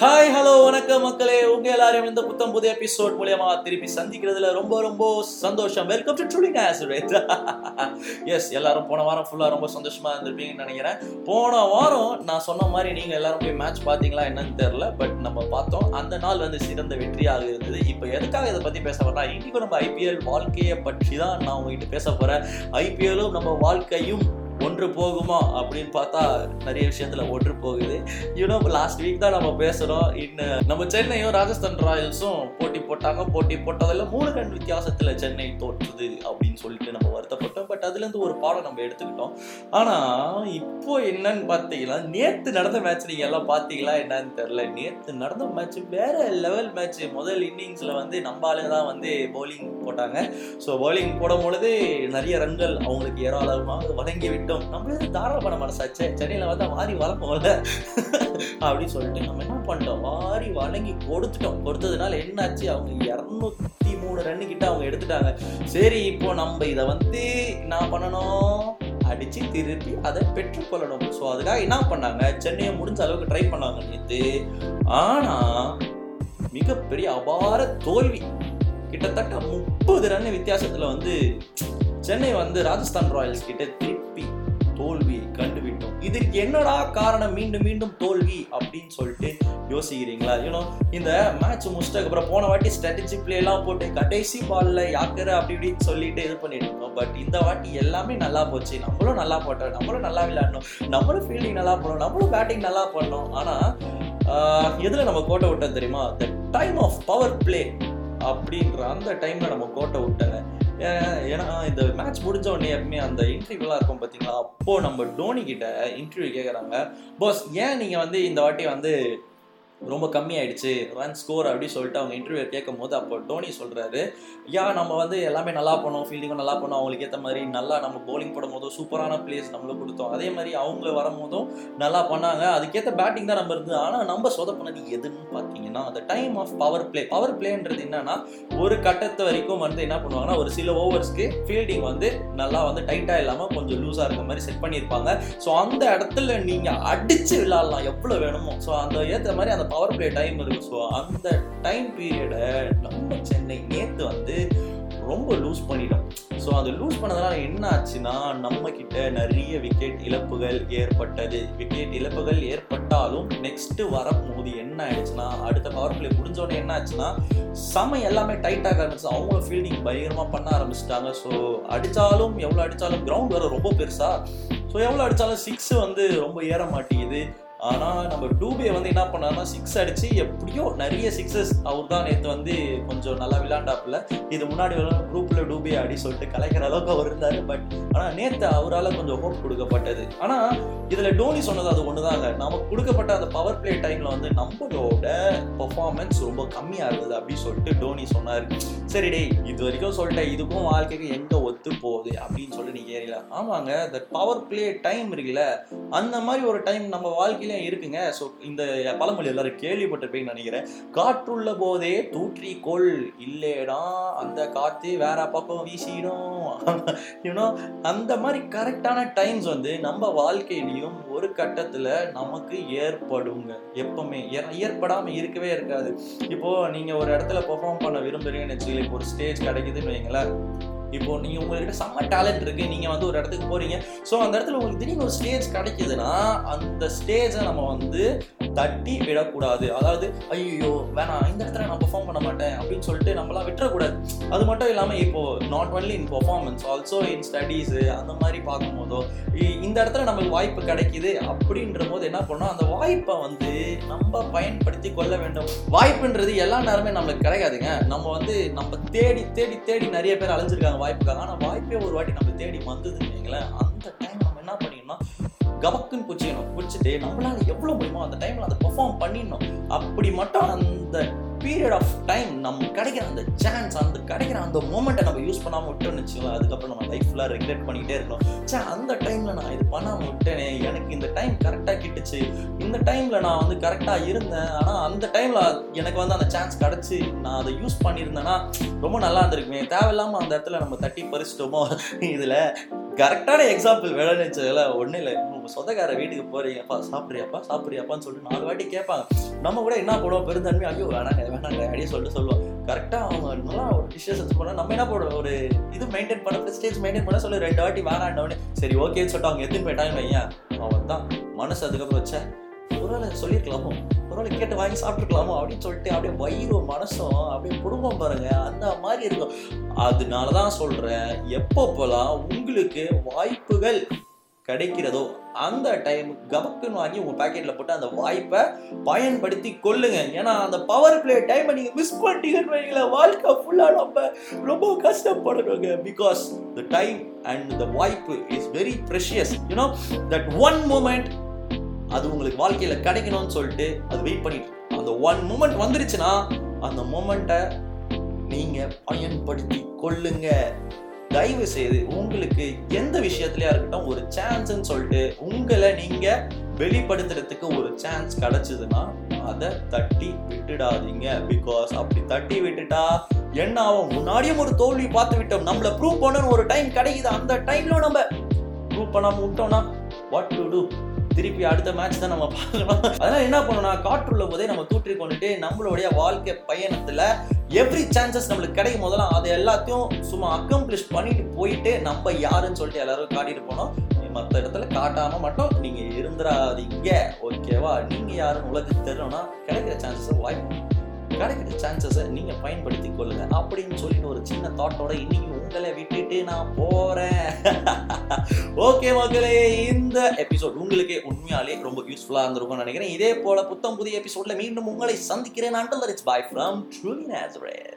Hi hello வணக்கம் மக்களே. உங்க எல்லாரும் இந்த புத்தம் புதிய எபிசோட் மூலியமா திருப்பி சந்திக்கிறதுல ரொம்ப ரொம்ப சந்தோஷம். வெல்கம் டு ட்ரூலி எஸ் எல்லாரும் போன வாரம் ஃபுல்லா ரொம்ப சந்தோஷமா இருந்திருப்பீங்கன்னு நினைக்கிறேன். போன வாரம் நான் சொன்ன மாதிரி நீங்க எல்லாரும் போய் மேட்ச் பாத்தீங்களா என்னன்னு தெரியல பட் நம்ம பார்த்தோம். அந்த நாள் வந்து சிறந்த வெற்றியாக இருந்தது. இப்போ எதுக்காக இதை பத்தி பேச போறேன் இன்னைக்கு நம்ம ஐபிஎல் வாழ்க்கையை பற்றி தான் நான் உங்ககிட்ட பேச போறேன். ஐபிஎல்லும் நம்ம வாழ்க்கையும் ஒன்று போகுமா அப்படின்னு பார்த்தா நிறைய விஷயத்துல ஒன்று போகுது. யூனோ லாஸ்ட் வீக் தான் நம்ம பேசுறோம். இன்னும் நம்ம சென்னையும் ராஜஸ்தான் ராயல்ஸும் போட்டி போட்டாங்க. போட்டி போட்டதில் மூணு ரன் வித்தியாசத்துல சென்னை தோற்றுது அப்படின்னு சொல்லிட்டு நம்ம வருத்தப்பட்டோம் அதுலேருந்து இருந்து ஒரு பாடம் நம்ம எடுத்துக்கிட்டோம். ஆனா இப்போ என்னன்னு பார்த்தீங்கன்னா நேற்று நடந்த மேட்ச் நீங்கள் எல்லாம் பார்த்தீங்களா என்னன்னு தெரியல. நேற்று நடந்த மேட்ச் வேற லெவல் மேட்ச் முதல் இன்னிங்ஸில் வந்து நம்ம ஆளுங்க தான் வந்து பவுலிங் போட்டாங்க. ஸோ பவுலிங் போடும் பொழுது நிறைய ரன்கள் அவங்களுக்கு ஏராளமாக வழங்கி விட்டோம். நம்மளே தாராளமான மனசாச்சே. சென்னையில் வந்து வாரி வளர்ப்போம்ல அப்படின்னு சொல்லிட்டு நம்ம என்ன பண்ணிட்டோம்? வாரி வழங்கி கொடுத்துட்டோம். கொடுத்ததுனால என்னாச்சு? அவங்க இரநூத்தி மூணு ரன்னு கிட்ட அவங்க எடுத்துட்டாங்க. சரி இப்போ நம்ம இதை வந்து நான் பண்ணணும். அடிச்சு திருப்பி அதை பெற்றுக்கொள்ளணும் ஸோ அதுக்காக என்ன பண்ணாங்க? சென்னையை முடிஞ்ச அளவுக்கு ட்ரை பண்ணாங்க நேற்று ஆனா மிகப்பெரிய அபார தோல்வி. கிட்டத்தட்ட முப்பது ரன் வித்தியாசத்துல வந்து சென்னை வந்து ராஜஸ்தான் ராயல்ஸ் கிட்ட திருப்பி இதுக்கு என்னடா காரணம்? மீண்டும் மீண்டும் தோல்வி அப்படின்னு சொல்லிட்டு யோசிக்கிறீங்களா? யூனோ இந்த மேட்ச் முடிச்சிட்டதுக்கு அப்புறம் போன வாட்டி ஸ்ட்ராட்டஜி பிளே எல்லாம் போட்டு கடைசி பால்ல யாக்கரை அப்படி இப்படின்னு சொல்லிட்டு இது பண்ணிட்டு இருந்தோம். பட் இந்த வாட்டி எல்லாமே நல்லா போச்சு. நம்மளும் நல்லா போட்டோம். நம்மளும் நல்லா விளையாடணும் நம்மளும் ஃபீல்டிங் நல்லா பண்ணோம் நம்மளும் பேட்டிங் நல்லா பண்ணோம். ஆனா எதில் எதுல நம்ம கோட்டை விட்டோம் தெரியுமா? The time of power play அப்படின்ற அந்த டைம்ல நம்ம கோட்டை விட்டாங்க. ஏன்னா இந்த மேட்ச் முடிஞ்ச உடனே எப்பவுமே அந்த இன்டர்வியூலாம் இருக்கும் பார்த்தீங்களா அப்போது நம்ம டோனி கிட்ட இன்டர்வியூ கேட்குறாங்க பாஸ் ஏன் நீங்கள் வந்து இந்த வாட்டி வந்து ரொம்ப கம்மியாயிடுச்சு. ரன் ஸ்கோர் அப்படின்னு சொல்லிட்டு அவங்க இன்டர்வியூ கேட்கும் போது அப்போ டோனி சொல்கிறாரு யா நம்ம வந்து எல்லாமே நல்லா பண்ணோம் ஃபீல்டிங்கும் நல்லா பண்ணோம். அவங்களுக்கு ஏற்ற மாதிரி நல்லா நம்ம போலிங் போடும் போதும் சூப்பரான பிளேஸ் நம்மளும் கொடுத்தோம். அதே மாதிரி அவங்க வரும்போதும் நல்லா பண்ணாங்க. அதுக்கேற்ற பேட்டிங் தான் நம்ம இருந்தது. ஆனால் நம்ம சொதப்பினது எதுன்னு பார்த்தீங்கன்னா அந்த time of power play power பிளேன்றது என்னன்னா ஒரு கட்டத்து வரைக்கும் வந்து என்ன பண்ணுவாங்கன்னா ஒரு சில ஓவர்ஸ்க்கு ஃபீல்டிங் வந்து நல்லா வந்து டைட்டாக இல்லாமல் கொஞ்சம் லூஸாக இருக்க மாதிரி செட் பண்ணியிருப்பாங்க. ஸோ அந்த இடத்துல நீங்கள் அடித்து விளாடலாம். எவ்வளோ வேணுமோ. ஸோ அந்த ஏற்ற மாதிரி அந்த பவர் பிளே டைம் இருக்கும் ஸோ அந்த டைம் பீரியடை நம்ம சென்னை நேற்று வந்து ரொம்ப லூஸ் பண்ணிட்டோம். ஸோ அது லூஸ் பண்ணதுனால என்ன ஆச்சுன்னா நம்ம கிட்ட நிறைய விக்கெட் இழப்புகள் ஏற்பட்டது. விக்கெட் இழப்புகள் ஏற்பட்டாலும் நெக்ஸ்ட் வரும்போது என்ன ஆயிடுச்சுன்னா அடுத்த பவர் பிளே முடிஞ்சோடனே என்ன ஆச்சுன்னா செம எல்லாமே டைட்டாக ஆரம்பிச்சு அவங்க ஃபீல்டிங் பயங்கரமாக பண்ண ஆரம்பிச்சிட்டாங்க. ஸோ அடித்தாலும் எவ்வளோ அடித்தாலும் கிரவுண்ட் வேற ரொம்ப பெருசா. ஸோ எவ்வளோ அடித்தாலும் சிக்ஸ் வந்து ரொம்ப ஏற மாட்டேங்குது. ஆனால் நம்ம டூபே வந்து என்ன பண்ணாருன்னா சிக்ஸ் அடிச்சு எப்படியோ நிறைய சிக்ஸஸ் அவர் தான் நேற்று வந்து கொஞ்சம் நல்லா விளையாண்டாப்புல. இது முன்னாடி குரூப்பில் டூபே அடி சொல்லிட்டு கலைக்கிற அளவுக்கு அவர் இருந்தார். பட் ஆனால் நேற்று அவரால் கொஞ்சம் ஹோப் கொடுக்கப்பட்டது. ஆனால் இதில் டோனி சொன்னது அது ஒன்று தாங்க நமக்கு கொடுக்கப்பட்ட அந்த பவர் பிளே டைமில் வந்து நம்மளோட பர்ஃபார்மன்ஸ் ரொம்ப கம்மியாக இருந்தது அப்படின்னு சொல்லிட்டு டோனி சொன்னார். சரி டேய் இது வரைக்கும் சொல்லிட்டேன் இதுக்கும் வாழ்க்கைக்கு எங்கே ஒத்து போகுது அப்படின்னு சொல்லி நீங்கள் ஏறில ஆமாங்க அந்த பவர் பிளே டைம் இருக்குல்ல அந்த மாதிரி ஒரு டைம் நம்ம வாழ்க்கையில இருக்குங்க. ஸோ இந்த பழமொழி எல்லாரும் கேள்விப்பட்டிருப்பீங்கன்னு நினைக்கிறேன். காற்றுள்ள போதே தூற்றி கொள் இல்லேடா அந்த காற்று வேற பக்கம் வீசிடும். யூனோ அந்த மாதிரி கரெக்டான டைம்ஸ் வந்து நம்ம வாழ்க்கையிலையும் ஒரு கட்டத்தில் நமக்கு ஏற்படுங்க. எப்பவுமே. ஏற்படாமல் இருக்கவே இருக்காது. இப்போ நீங்கள் ஒரு இடத்துல பெர்ஃபார்ம் பண்ண விரும்புறீங்கன்னு வச்சுக்கல இப்போ ஒரு ஸ்டேஜ் கிடைக்குதுன்னு வைங்களேன். இப்போ நீங்கள் உங்கள்கிட்ட செம்ம டேலண்ட் இருக்குது நீங்கள் வந்து ஒரு இடத்துக்கு போகிறீங்க ஸோ அந்த இடத்துல உங்களுக்கு திடீர்னு ஒரு ஸ்டேஜ் கிடைக்குதுன்னா அந்த ஸ்டேஜை நம்ம வந்து தட்டி விடக்கூடாது. அதாவது ஐயோ வேணாம் இந்த இடத்துல நான் பெர்ஃபார்ம் பண்ண மாட்டேன் அப்படின்னு சொல்லிட்டு நம்மளாம் விட்டுறக்கூடாது. அது மட்டும் இல்லாமல் இப்போ not only in performance also in studies அந்த மாதிரி பார்க்கும்போதோ இ- இந்த இடத்துல நமக்கு வாய்ப்பு கிடைக்குது அப்படின்ற போது என்ன பண்ணோம்? அந்த வாய்ப்பை வந்து நம்ம பயன்படுத்தி கொள்ள வேண்டும். வாய்ப்புன்றது எல்லா நேரமே நம்மளுக்கு கிடைக்காதுங்க நம்ம வந்து நம்ம தேடி தேடி தேடி நிறைய பேர் அலைஞ்சிருக்காங்க வாய்ப்புக்காக. ஆனால் வாய்ப்பே ஒரு வாட்டி நம்ம தேடி வந்ததுன்னு வைங்களேன் அந்த டைம் கபக்குன்னு குச்சிக்கணும் பிடிச்சிட்டு நம்மளால எவ்வளோ முடியுமோ அந்த டைம்ல அதை பெர்ஃபார்ம் பண்ணிடணும். அப்படி மட்டும் அந்த பீரியட் ஆஃப் டைம் நம்ம கிடைக்கிற அந்த சான்ஸ் அந்த கிடைக்கிற அந்த மூமெண்ட்டை நம்ம யூஸ் பண்ணாமல் விட்டோம்னு வச்சுக்கோங்க. அதுக்கப்புறம் நம்ம லைஃப்ல ரெகுலேட் பண்ணிகிட்டே இருக்கணும். சே அந்த டைம்ல நான் இது பண்ணாமல் விட்டேனே. எனக்கு இந்த டைம் கரெக்டாக கிட்டுச்சு. இந்த டைம்ல நான் வந்து கரெக்டாக இருந்தேன். ஆனால் அந்த டைம்ல எனக்கு வந்து அந்த சான்ஸ் கிடச்சி. நான் அதை யூஸ் பண்ணியிருந்தேன்னா ரொம்ப நல்லா இருந்திருக்குமே. தேவையில்லாமல் அந்த இடத்துல நம்ம தட்டி பறிச்சிட்டோமோ? இதில் கரெக்டான எக்ஸாம்பிள் வேலைன்னு ஒன்றும் இல்லை. உங்கள் சொந்தக்கார வீட்டுக்கு போறீங்கப்பா சாப்பிட்றியாப்பா? சாப்பிட்றியாப்பான்னு சொல்லிட்டு நாலு வாட்டி கேட்பாங்க. நம்ம கூட என்ன போடுவோம்? பெருந்தன்மை ஐயோ வேணாங்க வேணாங்க அப்படியே சொல்லிட்டு சொல்லுவோம் கரெக்டாக அவங்க நல்லா ஒரு டிஷ்ஷஸ் செஞ்சு போனால் நம்ம என்ன போடுவோம்? ஒரு இது மெயின்டைன் பண்ண ஸ்டேஜ் மெயின்டைன் பண்ண சொல்லி ரெண்டு வாட்டி வேணாண்டவனே சரி ஓகேன்னு சொல்லிட்டு அவங்க எத்தனை போயிட்டாங்க ஐயா அவன் தான் மனசு அதுக்கப்புறம் வச்சேன். ஒருவேளை சொல்லியிருக்கலாமோ? ஒருவேளை கேட்டு வாங்கி சாப்பிட்டுருக்கலாமோ அப்படின்னு சொல்லிட்டு அப்படியே வயிறும் மனசும் அப்படியே குடும்பம் பாருங்க. அந்த மாதிரி இருக்கும். அதனால தான் சொல்கிறேன் எப்போ போலாம் உங்களுக்கு வாய்ப்புகள் கிடைக்கிறதோ அந்த டைம் கபக்குன்னு வாங்கி உங்கள் பேக்கெட்டில் போட்டு அந்த வாய்ப்பை பயன்படுத்தி கொள்ளுங்க. ஏன்னா அந்த பவர் பிளே டைமை நீங்கள் மிஸ் பண்ணிட்டீங்கன்னு வைங்களேன். வாழ்க்கை ஃபுல்லாக நம்ம ரொம்ப கஷ்டப்படணுங்க. Because the time and the வாய்ப்பு is very precious you know that one moment அது உங்களுக்கு வாழ்க்கையில கிடைக்கணும்னு சொல்லிட்டு அது வெயிட் பண்ணிட்டு அந்த ஒன் மூமெண்ட் வந்துருச்சுன்னா அந்த மூமெண்ட்டை நீங்க பயன்படுத்தி கொள்ளுங்க. தயவு செய்து உங்களுக்கு எந்த விஷயத்துலயா இருக்கட்டும் ஒரு சான்ஸ்ன்னு சொல்லிட்டு உங்களை நீங்க வெளிப்படுத்துறதுக்கு ஒரு சான்ஸ் கிடைச்சதுன்னா அதை தட்டி விட்டுடாதீங்க. பிகாஸ் அப்படி தட்டி விட்டுட்டா என்ன ஆகும்? முன்னாடியும் ஒரு தோல்வி பார்த்து விட்டோம். நம்மள ப்ரூவ் பண்ணணும் ஒரு டைம் கிடைக்குது. அந்த டைம்ல நம்ம ப்ரூவ் பண்ணாம விட்டோம்னா வாட் டு டூ திருப்பி அடுத்த மேட்ச் தான் நம்ம பார்க்கணும் அதனால என்ன பண்ணணும்னா காற்றுள்ள போதே நம்ம தூற்றி கொண்டுட்டு நம்மளுடைய வாழ்க்கை பயணத்துல எவ்ரி சான்சஸ் நம்மளுக்கு கிடைக்கும் போதெல்லாம் அதை எல்லாத்தையும் சும்மா அக்கம்ப்ளிஷ் பண்ணிட்டு போயிட்டு நம்ம யாருன்னு சொல்லிட்டு எல்லாரும் காட்டிட்டு போனோம். மற்ற இடத்துல காட்டாம மட்டும் நீங்க இருந்துடாதீங்க ஓகேவா நீங்க யாருன்னு உலகத்துக்கு தெரியணும்னா கிடைக்கிற சான்சஸ் வாய்ப்பு கிடைக்கிற சான்சஸை நீங்கள் பயன்படுத்தி கொள்ளுங்க. அப்படின்னு சொல்லிட்டு ஒரு சின்ன தாட்டோட இன்னைக்கு உங்களை விட்டுட்டு நான் போகிறேன் ஓகே மக்களே இந்த எபிசோட் உங்களுக்கே உண்மையாலே ரொம்ப யூஸ்ஃபுல்லாக இருந்திருக்கும்னு நினைக்கிறேன். இதே போல புத்தம் புதிய எபிசோட்ல மீண்டும் உங்களை சந்திக்கிறேன். Until it's bye from Truly Nazareth